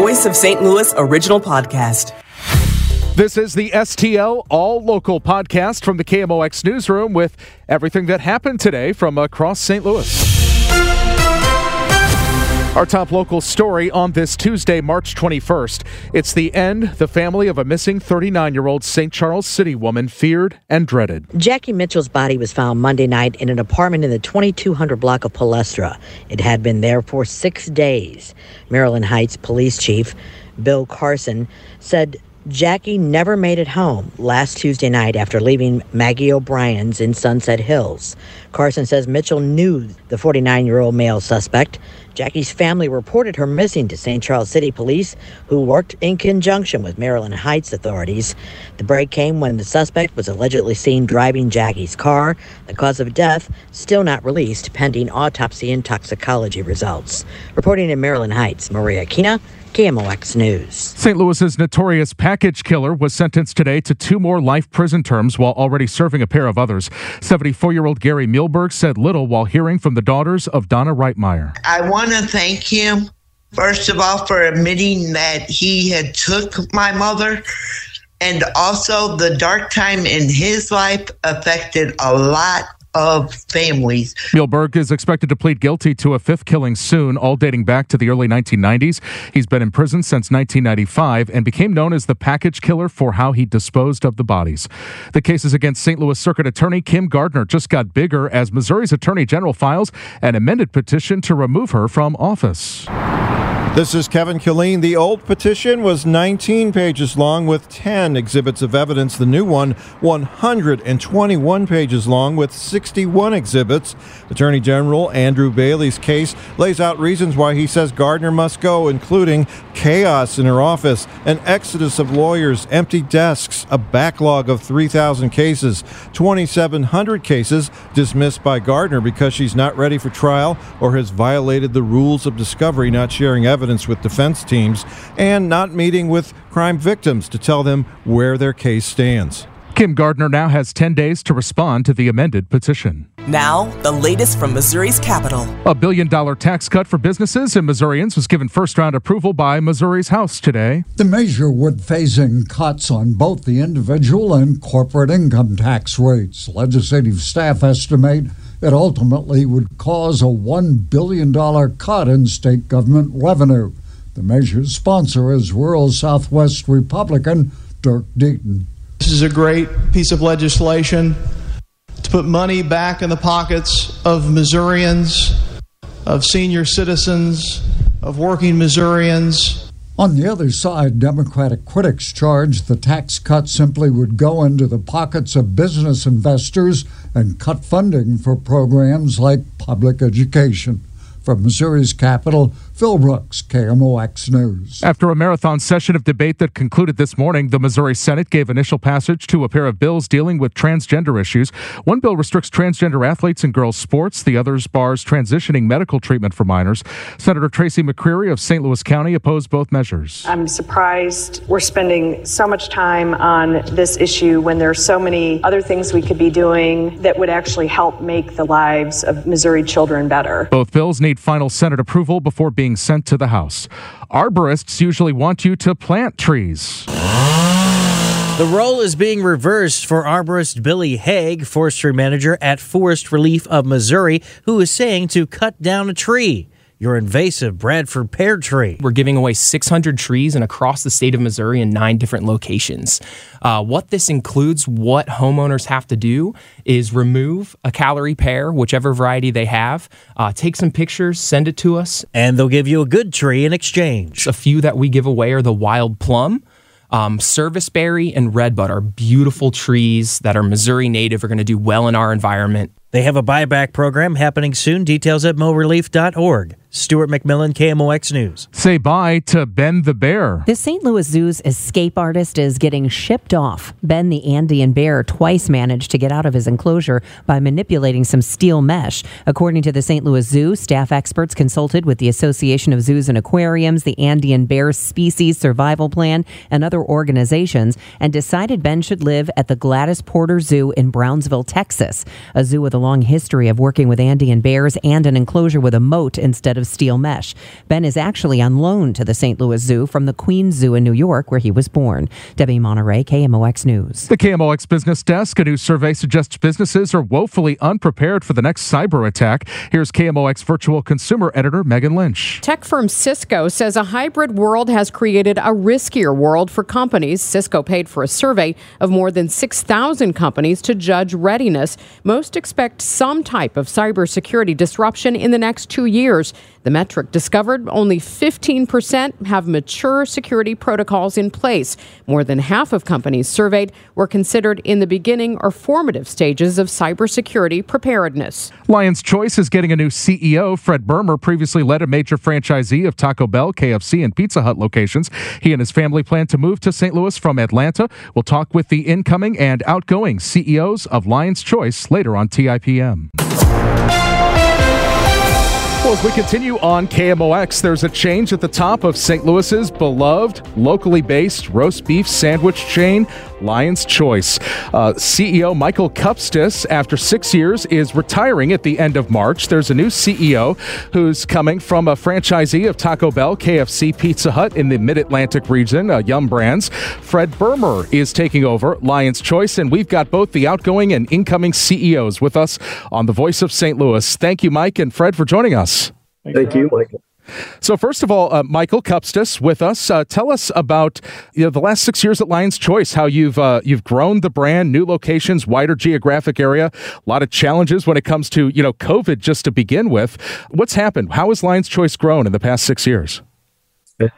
Voice of St. Louis original podcast. This is the STL All Local podcast from the KMOX newsroom with everything that happened today from across St. Louis. Our top local story on this Tuesday, March 21st. It's the end the family of a missing 39 year old St. Charles City woman feared and dreaded. Jackie Mitchell's body was found Monday night in an apartment in the 2200 block of Palestra. It had been there for six days. Maryland Heights Police Chief Bill Carson said Jackie never made it home last Tuesday night after leaving Maggie O'Brien's in Sunset Hills. Carson says Mitchell knew the 49 year old male suspect. Jackie's family reported her missing to St. Charles City Police, who worked in conjunction with Maryland Heights authorities. The break came when the suspect was allegedly seen driving Jackie's car. The cause of death still not released, pending autopsy and toxicology results. Reporting in Maryland Heights, Maria Kina, KMOX News. St. Louis's notorious package killer was sentenced today to two more life prison terms while already serving a pair of others. 74 year old Gary Muehlberg said little while hearing from the daughters of Donna Reitmeyer. I want to thank him, first of all, for admitting that he had took my mother. And also, the dark time in his life affected a lot of families. Muehlberg is expected to plead guilty to a fifth killing soon, all dating back to the early 1990s. He's been in prison since 1995 and became known as the package killer for how he disposed of the bodies. The cases against St. Louis Circuit Attorney Kim Gardner just got bigger as Missouri's Attorney General files an amended petition to remove her from office. This is Kevin Killeen. The old petition was 19 pages long with 10 exhibits of evidence. The new one, 121 pages long with 61 exhibits. Attorney General Andrew Bailey's case lays out reasons why he says Gardner must go, including chaos in her office, an exodus of lawyers, empty desks, a backlog of 3,000 cases, 2,700 cases dismissed by Gardner because she's not ready for trial or has violated the rules of discovery, not sharing evidence evidence with defense teams and not meeting with crime victims to tell them where their case stands. Kim Gardner now has 10 days to respond to the amended petition. Now, the latest from Missouri's capital. A billion dollar tax cut for businesses and Missourians was given first round approval by Missouri's House today. The measure would phase in cuts on both the individual and corporate income tax rates. Legislative staff estimate it ultimately would cause a $1 billion cut in state government revenue. The measure's sponsor is rural Southwest Republican Dirk Deaton. This is a great piece of legislation to put money back in the pockets of Missourians, of senior citizens, of working Missourians. On the other side, Democratic critics charge the tax cut simply would go into the pockets of business investors and cut funding for programs like public education. From Missouri's capital, Phil Brooks, KMOX News. After a marathon session of debate that concluded this morning, the Missouri Senate gave initial passage to a pair of bills dealing with transgender issues. One bill restricts transgender athletes in girls' sports, the other bars transitioning medical treatment for minors. Senator Tracy McCreery of St. Louis County opposed both measures. I'm surprised we're spending so much time on this issue when there are so many other things we could be doing that would actually help make the lives of Missouri children better. Both bills need final Senate approval before being sent to the House. Arborists usually want you to plant trees. The role is being reversed for arborist Billy Haig, forestry manager at Forest ReLeaf of Missouri, who is saying to cut down a tree your invasive Bradford pear tree. We're giving away 600 trees and across the state of Missouri in nine different locations. Uh, what this includes, what homeowners have to do is remove a Callery pear, whichever variety they have, uh, take some pictures, send it to us. And they'll give you a good tree in exchange. A few that we give away are the wild plum. Um, Serviceberry and Redbud are beautiful trees that are Missouri native, are going to do well in our environment. They have a buyback program happening soon. Details at moreleaf.org. Stuart McMillan, KMOX News. Say bye to Ben the Bear. The St. Louis Zoo's escape artist is getting shipped off. Ben the Andean bear twice managed to get out of his enclosure by manipulating some steel mesh. According to the St. Louis Zoo, staff experts consulted with the Association of Zoos and Aquariums, the Andean Bear Species Survival Plan, and other organizations, and decided Ben should live at the Gladys Porter Zoo in Brownsville, Texas, a zoo with a long history of working with Andean bears and an enclosure with a moat instead of of steel mesh. Ben is actually on loan to the St. Louis Zoo from the Queens Zoo in New York, where he was born. Debbie Monterey, KMOX News. The KMOX Business Desk, a new survey suggests businesses are woefully unprepared for the next cyber attack. Here's KMOX virtual consumer editor Megan Lynch. Tech firm Cisco says a hybrid world has created a riskier world for companies. Cisco paid for a survey of more than 6,000 companies to judge readiness. Most expect some type of cybersecurity disruption in the next two years. The metric discovered only 15% have mature security protocols in place. More than half of companies surveyed were considered in the beginning or formative stages of cybersecurity preparedness. Lion's Choice is getting a new CEO. Fred Burmer previously led a major franchisee of Taco Bell, KFC, and Pizza Hut locations. He and his family plan to move to St. Louis from Atlanta. We'll talk with the incoming and outgoing CEOs of Lion's Choice later on TIPM. As we continue on KMOX, there's a change at the top of St. Louis's beloved, locally based roast beef sandwich chain, Lion's Choice. Uh, CEO Michael Kupstas, after six years, is retiring at the end of March. There's a new CEO who's coming from a franchisee of Taco Bell, KFC, Pizza Hut in the Mid Atlantic region, uh, Yum Brands. Fred Burmer is taking over Lion's Choice, and we've got both the outgoing and incoming CEOs with us on the Voice of St. Louis. Thank you, Mike and Fred, for joining us. Thank you, Michael. So, first of all, uh, Michael Kupstas with us. Uh, tell us about you know, the last six years at Lion's Choice. How you've uh, you've grown the brand, new locations, wider geographic area. A lot of challenges when it comes to you know COVID. Just to begin with, what's happened? How has Lion's Choice grown in the past six years?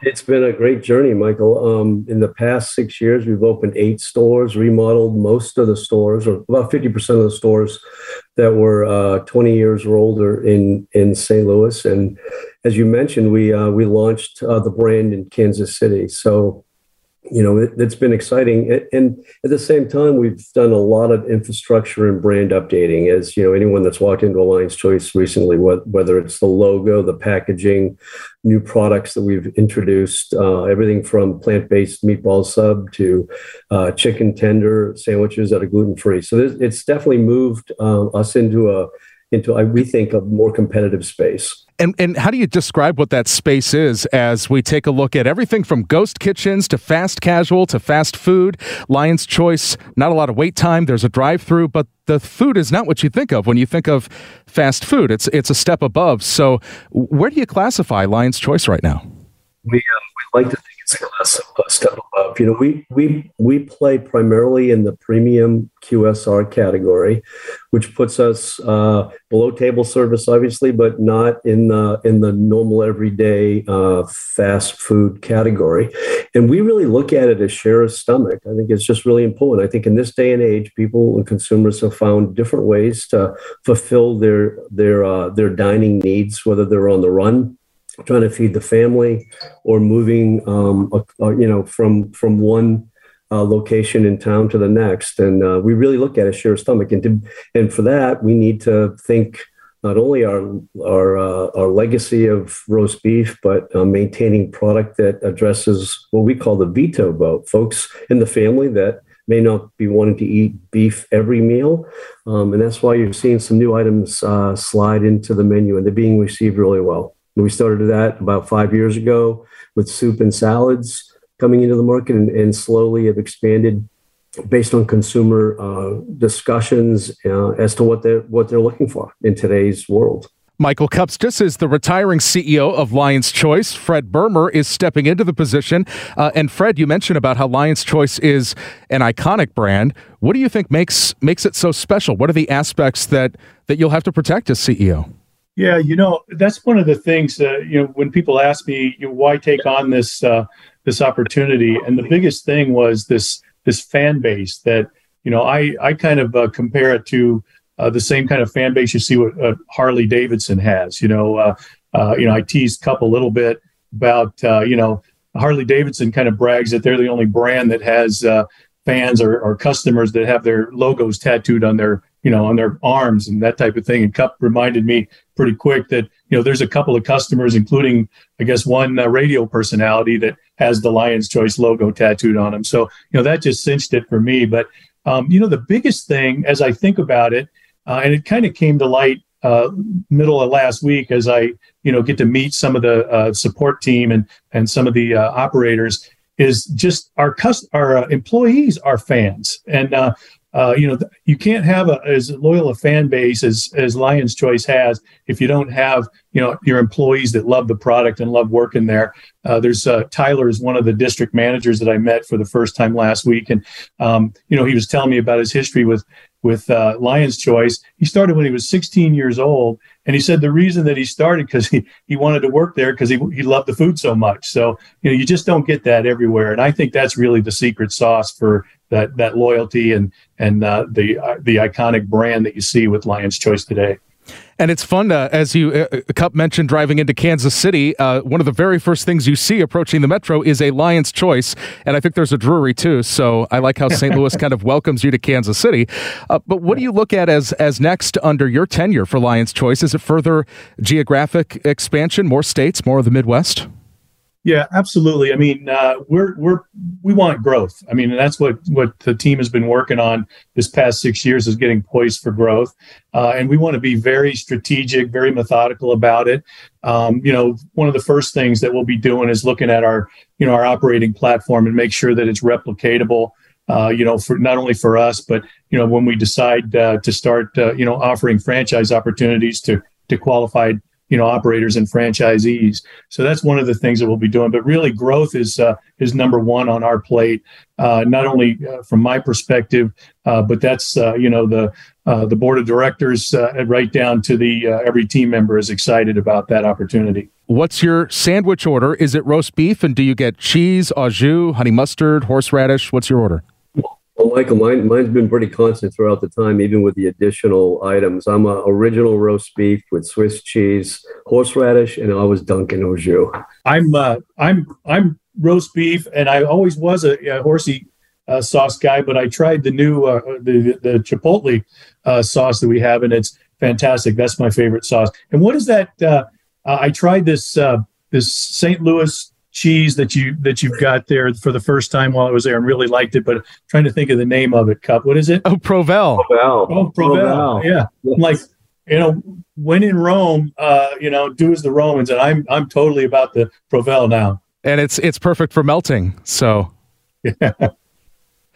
It's been a great journey, Michael. Um, in the past six years, we've opened eight stores, remodeled most of the stores, or about 50% of the stores that were uh, 20 years or older in, in St. Louis. And as you mentioned, we, uh, we launched uh, the brand in Kansas City. So you know, it, has been exciting. And at the same time, we've done a lot of infrastructure and brand updating. As you know, anyone that's walked into Lion's Choice recently, whether it's the logo, the packaging, new products that we've introduced, uh, everything from plant-based meatball sub to uh, chicken tender sandwiches that are gluten-free. So it's definitely moved uh, us into a into, we think, a more competitive space. And, and how do you describe what that space is as we take a look at everything from ghost kitchens to fast casual to fast food? Lion's Choice, not a lot of wait time. There's a drive through, but the food is not what you think of when you think of fast food. It's, it's a step above. So, where do you classify Lion's Choice right now? We, um, we like to think it's a class of step You know, we we we play primarily in the premium QSR category, which puts us uh, below table service, obviously, but not in the in the normal everyday uh, fast food category. And we really look at it as share of stomach. I think it's just really important. I think in this day and age, people and consumers have found different ways to fulfill their their uh, their dining needs, whether they're on the run trying to feed the family or moving um, a, a, you know from from one uh, location in town to the next and uh, we really look at a share stomach and to, and for that we need to think not only our our uh, our legacy of roast beef but uh, maintaining product that addresses what we call the veto vote folks in the family that may not be wanting to eat beef every meal. Um, and that's why you're seeing some new items uh, slide into the menu and they're being received really well. We started that about five years ago with soup and salads coming into the market and, and slowly have expanded based on consumer uh, discussions uh, as to what they're what they're looking for in today's world. Michael Kupstas is the retiring CEO of Lion's Choice. Fred Burmer is stepping into the position. Uh, and Fred, you mentioned about how Lion's Choice is an iconic brand. What do you think makes makes it so special? What are the aspects that that you'll have to protect as CEO? Yeah, you know that's one of the things that you know when people ask me you know, why take on this uh, this opportunity, and the biggest thing was this this fan base that you know I I kind of uh, compare it to uh, the same kind of fan base you see what uh, Harley Davidson has. You know, uh, uh, you know I teased Cup a little bit about you know Harley Davidson kind of brags that they're the only brand that has fans or, or customers that have their logos tattooed on their you know, on their arms and that type of thing. And Cup reminded me pretty quick that, you know, there's a couple of customers, including, I guess, one uh, radio personality that has the Lion's Choice logo tattooed on him. So, you know, that just cinched it for me. But, um, you know, the biggest thing as I think about it, uh, and it kind of came to light uh, middle of last week as I you know get to meet some of the uh, support team and and some of the uh, operators is just our cust- our uh, employees are fans and uh, uh, you know, you can't have a, as loyal a fan base as as Lion's Choice has if you don't have you know your employees that love the product and love working there. Uh, there's uh, Tyler is one of the district managers that I met for the first time last week, and um, you know he was telling me about his history with with uh, Lion's Choice. He started when he was 16 years old, and he said the reason that he started because he, he wanted to work there because he, he loved the food so much. So you know you just don't get that everywhere, and I think that's really the secret sauce for that that loyalty and and uh, the uh, the iconic brand that you see with Lion's Choice today. And it's fun, uh, as you, uh, Cup mentioned, driving into Kansas City. Uh, one of the very first things you see approaching the metro is a Lion's Choice. And I think there's a Drury too. So I like how St. Louis kind of welcomes you to Kansas City. Uh, but what do you look at as, as next under your tenure for Lion's Choice? Is it further geographic expansion, more states, more of the Midwest? Yeah, absolutely. I mean, uh, we're we're we want growth. I mean, that's what what the team has been working on this past six years is getting poised for growth, uh, and we want to be very strategic, very methodical about it. Um, you know, one of the first things that we'll be doing is looking at our you know our operating platform and make sure that it's replicatable. Uh, you know, for not only for us, but you know, when we decide uh, to start, uh, you know, offering franchise opportunities to to qualified you know operators and franchisees. So that's one of the things that we'll be doing. But really, growth is uh, is number one on our plate. Uh, not only uh, from my perspective, uh, but that's uh, you know the uh, the board of directors right down to the every team member is excited about that opportunity. What's your sandwich order? Is it roast beef, and do you get cheese, au jus, honey mustard, horseradish? What's your order? Well, Michael, mine, mine's been pretty constant throughout the time, even with the additional items. I'm a original roast beef with Swiss cheese, horseradish, and I always Dunkin' au jus. I'm uh, I'm I'm roast beef, and I always was a, a horsey uh, sauce guy, but I tried the new uh, the the chipotle uh, sauce that we have, and it's fantastic. That's my favorite sauce. And what is that? Uh, I tried this uh, this St. Louis cheese that you that you've got there for the first time while I was there and really liked it. But I'm trying to think of the name of it. Cup. What is it? Oh, Provel. Provel. Oh, Provel. Provel. Yeah. Yes. like you know, when in Rome, uh, you know, do as the Romans, and I'm I'm totally about the Provel now. And it's it's perfect for melting. So. Yeah.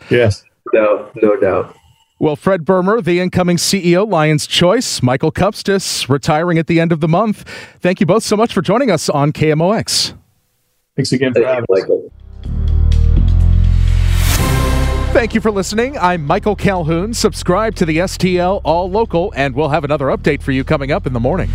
yes. No, no doubt. Well, Fred Burmer, the incoming CEO, Lion's Choice, Michael Kupstas, retiring at the end of the month. Thank you both so much for joining us on KMOX. Thanks again for having us. Thank you for listening. I'm Michael Calhoun. Subscribe to the STL All Local, and we'll have another update for you coming up in the morning.